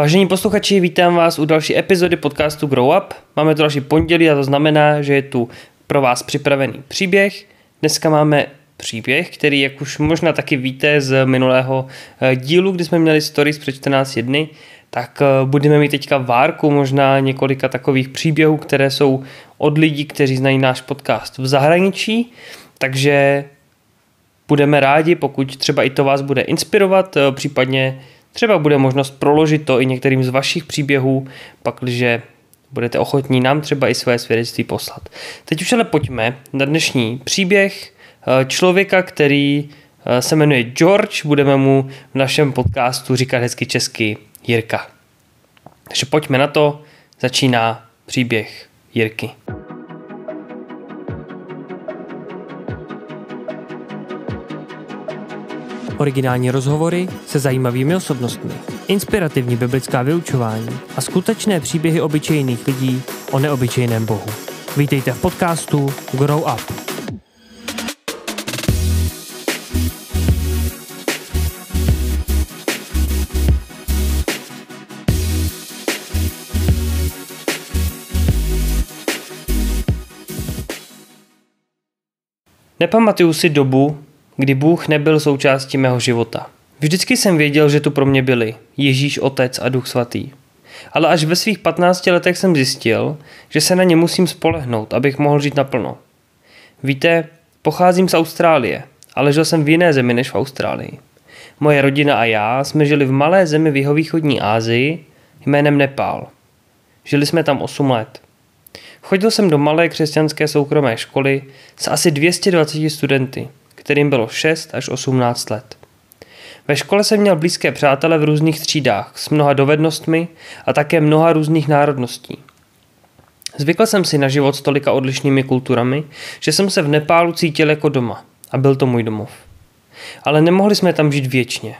Vážení posluchači, vítám vás u další epizody podcastu Grow Up. Máme tu další pondělí a to znamená, že je tu pro vás připravený příběh. Dneska máme příběh, který, jak už možná taky víte z minulého eh, dílu, kdy jsme měli stories před 14 dny, tak eh, budeme mít teďka várku možná několika takových příběhů, které jsou od lidí, kteří znají náš podcast v zahraničí, takže budeme rádi, pokud třeba i to vás bude inspirovat, eh, případně třeba bude možnost proložit to i některým z vašich příběhů, pakliže budete ochotní nám třeba i své svědectví poslat. Teď už ale pojďme na dnešní příběh eh, člověka, který se jmenuje George, budeme mu v našem podcastu říkat hezky česky Jirka. Takže pojďme na to, začíná příběh Jirky. Originální rozhovory se zajímavými osobnostmi, inspirativní biblická vyučování a skutečné příběhy obyčejných lidí o neobyčejném Bohu. Vítejte v podcastu Grow Up. Nepamatuju si dobu, kdy Bůh nebyl součástí mého života. Vždycky jsem věděl, že tu pro mě byli Ježíš, Otec a Duch Svatý. Ale až ve svých 15 letech jsem zjistil, že se na ně musím spolehnout, abych mohl žít naplno. Víte, pocházím z Austrálie, ale žil jsem v jiné zemi než v Austrálii. Moje rodina a já jsme žili v malé zemi v jihovýchodní Ázii jménem Nepál. Žili jsme tam 8 let. Chodil jsem do malé křesťanské soukromé školy s asi 220 studenty, kterým bylo 6 až 18 let. Ve škole jsem měl blízké přátele v různých třídách s mnoha dovednostmi a také mnoha různých národností. Zvykl jsem si na život s tolika odlišnými kulturami, že jsem se v Nepálu cítil jako doma a byl to můj domov. Ale nemohli jsme tam žít věčně.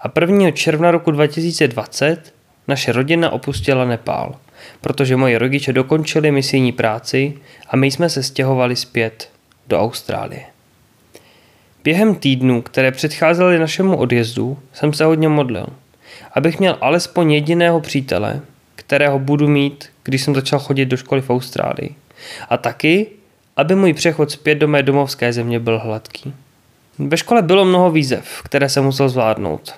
A 1. června roku 2020 naše rodina opustila Nepál – protože moji rodiče dokončili misijní práci a my jsme se stěhovali zpět do Austrálie. Během týdnů, které předcházely našemu odjezdu, jsem se hodně modlil, abych měl alespoň jediného přítele, kterého budu mít, když jsem začal chodit do školy v Austrálii. A taky, aby můj přechod zpět do mé domovské země byl hladký. Ve škole bylo mnoho výzev, které jsem musel zvládnout.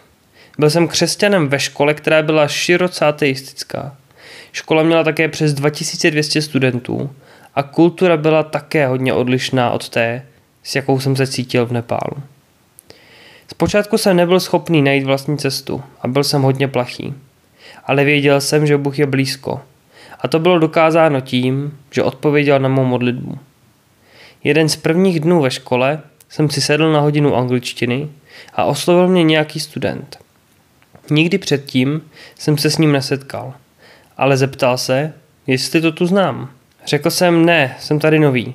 Byl jsem křesťanem ve škole, která byla široce ateistická Škola měla také přes 2200 studentů a kultura byla také hodně odlišná od té, s jakou jsem se cítil v Nepálu. Zpočátku jsem nebyl schopný najít vlastní cestu a byl jsem hodně plachý. Ale věděl jsem, že Bůh je blízko. A to bylo dokázáno tím, že odpověděl na mou modlitbu. Jeden z prvních dnů ve škole jsem si sedl na hodinu angličtiny a oslovil mě nějaký student. Nikdy předtím jsem se s ním nesetkal – ale zeptal se, jestli to tu znám. Řekl jsem, ne, jsem tady nový.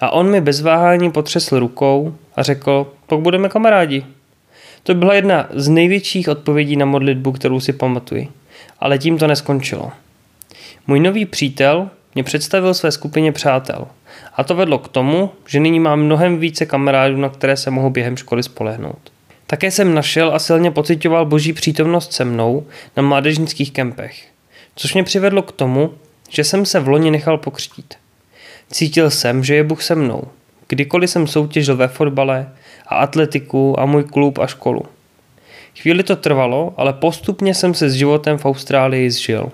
A on mi bez váhání potřesl rukou a řekl, pokud budeme kamarádi. To byla jedna z největších odpovědí na modlitbu, kterou si pamatuji. Ale tím to neskončilo. Můj nový přítel mě představil své skupině přátel. A to vedlo k tomu, že nyní mám mnohem více kamarádů, na které se mohu během školy spolehnout. Také jsem našel a silně pocitoval boží přítomnost se mnou na mládežnických kempech což mě přivedlo k tomu, že jsem se v loni nechal pokřtít. Cítil jsem, že je Bůh se mnou. Kdykoliv jsem soutěžil ve fotbale a atletiku a můj klub a školu. Chvíli to trvalo, ale postupně jsem se s životem v Austrálii zžil.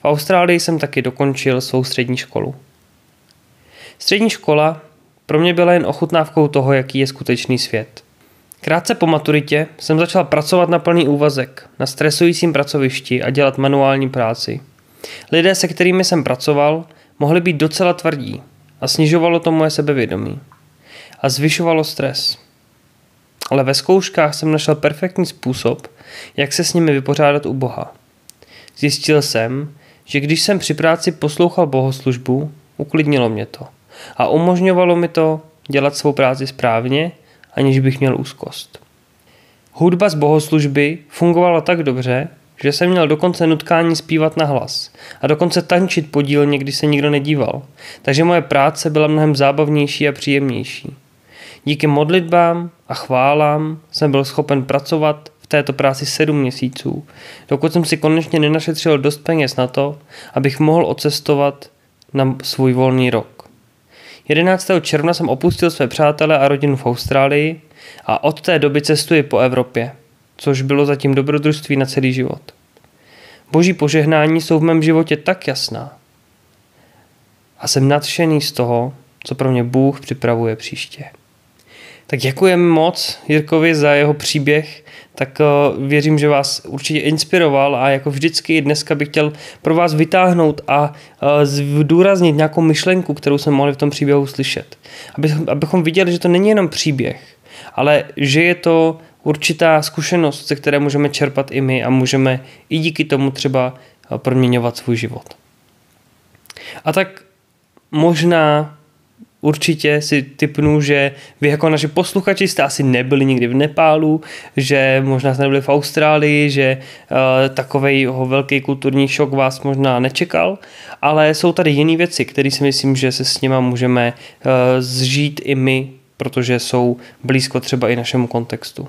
V Austrálii jsem taky dokončil svou střední školu. Střední škola pro mě byla jen ochutnávkou toho, jaký je skutečný svět. Krátce po maturitě jsem začal pracovat na plný úvazek, na stresujícím pracovišti a dělat manuální práci. Lidé, se kterými jsem pracoval, mohli být docela tvrdí a snižovalo to moje sebevědomí. A zvyšovalo stres. Ale ve zkouškách jsem našel perfektní způsob, jak se s nimi vypořádat u Boha. Zjistil jsem, že když jsem při práci poslouchal bohoslužbu, uklidnilo mě to a umožňovalo mi to dělat svou práci správně aniž bych měl úzkost. Hudba z bohoslužby fungovala tak dobře, že jsem měl dokonce nutkání zpívat na hlas a dokonce tančit podílně, když se nikdo nedíval, takže moje práce byla mnohem zábavnější a příjemnější. Díky modlitbám a chválám jsem byl schopen pracovat v této práci sedm měsíců, dokud jsem si konečně nenašetřil dost peněz na to, abych mohl odcestovat na svůj volný rok. 11. června jsem opustil své přátele a rodinu v Austrálii a od té doby cestuji po Evropě, což bylo zatím dobrodružství na celý život. Boží požehnání jsou v mém životě tak jasná. A jsem nadšený z toho, co pro mě Bůh připravuje příště. Tak děkujeme moc Jirkovi za jeho příběh, tak uh, věřím, že vás určitě inspiroval a jako vždycky dneska bych chtěl pro vás vytáhnout a uh, zdůraznit nějakou myšlenku, kterou jsme mohli v tom příběhu slyšet. Aby, abychom viděli, že to není jenom příběh, ale že je to určitá zkušenost, ze které můžeme čerpat i my a můžeme i díky tomu třeba proměňovat svůj život. A tak možná určitě si typnu, že vy jako naši posluchači jste asi nebyli nikdy v Nepálu, že možná jste nebyli v Austrálii, že uh, takový velký kulturní šok vás možná nečekal, ale jsou tady jiné věci, které si myslím, že se s nima můžeme uh, zžít i my, protože jsou blízko třeba i našemu kontextu.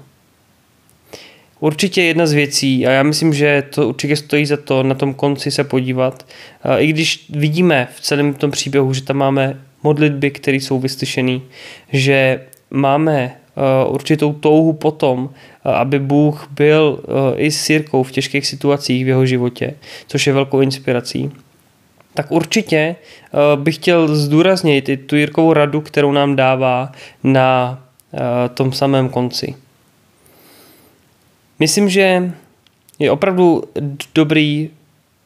Určitě jedna z věcí, a já myslím, že to určitě stojí za to na tom konci se podívat, i když vidíme v celém tom příběhu, že tam máme modlitby, které jsou vyslyšené, že máme určitou touhu potom, aby Bůh byl i s Sirkou v těžkých situacích v jeho životě, což je velkou inspirací. Tak určitě bych chtěl zdůraznit i tu Jirkovou radu, kterou nám dává na tom samém konci. Myslím, že je opravdu dobrý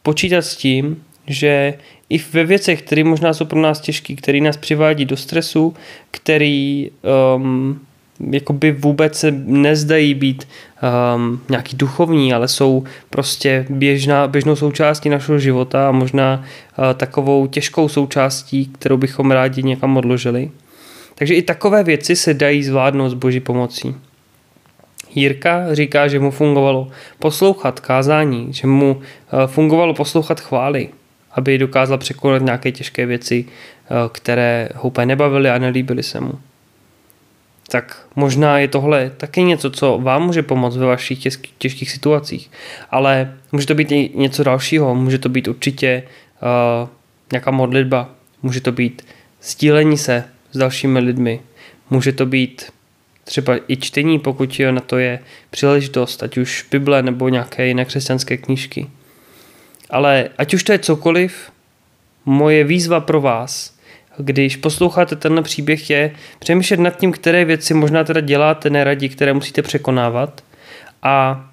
počítat s tím, že i ve věcech, které možná jsou pro nás těžké, které nás přivádí do stresu, který um, jakoby vůbec se nezdají být um, nějaký duchovní, ale jsou prostě běžná, běžnou součástí našeho života a možná uh, takovou těžkou součástí, kterou bychom rádi někam odložili. Takže i takové věci se dají zvládnout s boží pomocí. Jirka říká, že mu fungovalo poslouchat kázání, že mu eh, fungovalo poslouchat chvály, aby dokázal překonat nějaké těžké věci, eh, které ho úplně nebavily a nelíbily se mu. Tak možná je tohle taky něco, co vám může pomoct ve vašich těžkých situacích, ale může to být i něco dalšího, může to být určitě uh, nějaká modlitba, může to být sdílení se s dalšími lidmi, může to být třeba i čtení, pokud na to je příležitost, ať už Bible nebo nějaké jiné křesťanské knížky. Ale ať už to je cokoliv, moje výzva pro vás, když posloucháte tenhle příběh, je přemýšlet nad tím, které věci možná teda děláte neradi, které musíte překonávat a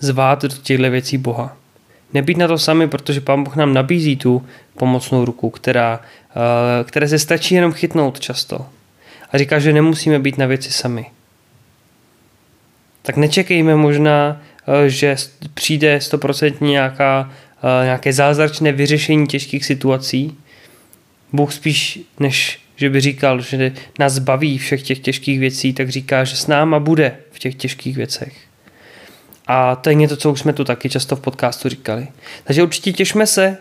zvát do těchto věcí Boha. Nebýt na to sami, protože Pán Bůh nám nabízí tu pomocnou ruku, která, eh, které se stačí jenom chytnout často a říká, že nemusíme být na věci sami. Tak nečekejme možná, eh, že přijde stoprocentně nějaká, eh, nějaké zázračné vyřešení těžkých situací. Bůh spíš, než že by říkal, že nás baví všech těch těžkých věcí, tak říká, že s náma bude v těch těžkých věcech. A to je něco, co už jsme tu taky často v podcastu říkali. Takže určitě těšme se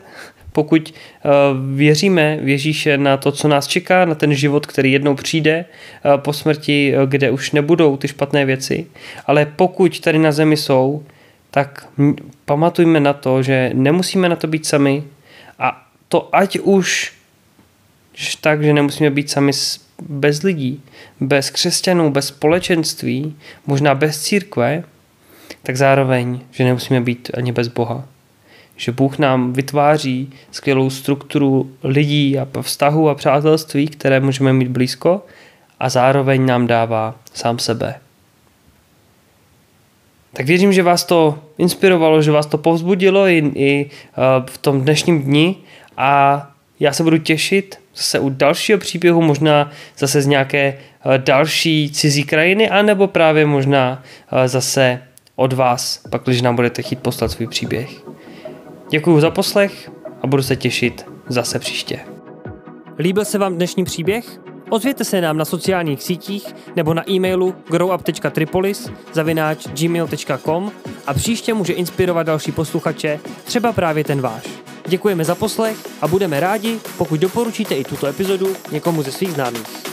pokud eh, věříme v Ježíše na to, co nás čeká, na ten život, který jednou přijde eh, po smrti, eh, kde už nebudou ty špatné věci, ale pokud tady na zemi jsou, tak pamatujme na to, že nemusíme na to být sami a to ať už tak, že nemusíme být sami bez lidí, bez křesťanů, bez společenství, možná bez církve, tak zároveň, že nemusíme být ani bez Boha že Bůh nám vytváří skvělou strukturu lidí a vztahu a přátelství, které můžeme mít blízko a zároveň nám dává sám sebe. Tak věřím, že vás to inspirovalo, že vás to povzbudilo i, i uh, v tom dnešním dni a já se budu těšit zase u dalšího příběhu, možná zase z nějaké uh, další cizí krajiny, anebo právě možná uh, zase od vás, pak když nám budete chtít poslat svůj příběh. Děkuji za poslech a budu se těšit zase příště. Líbil se vám dnešní příběh? Ozvěte se nám na sociálních sítích nebo na e-mailu growup.tripolis zavináč gmail.com a příště může inspirovat další posluchače, třeba právě ten váš. Děkujeme za poslech a budeme rádi, pokud doporučíte i tuto epizodu někomu ze svých známých.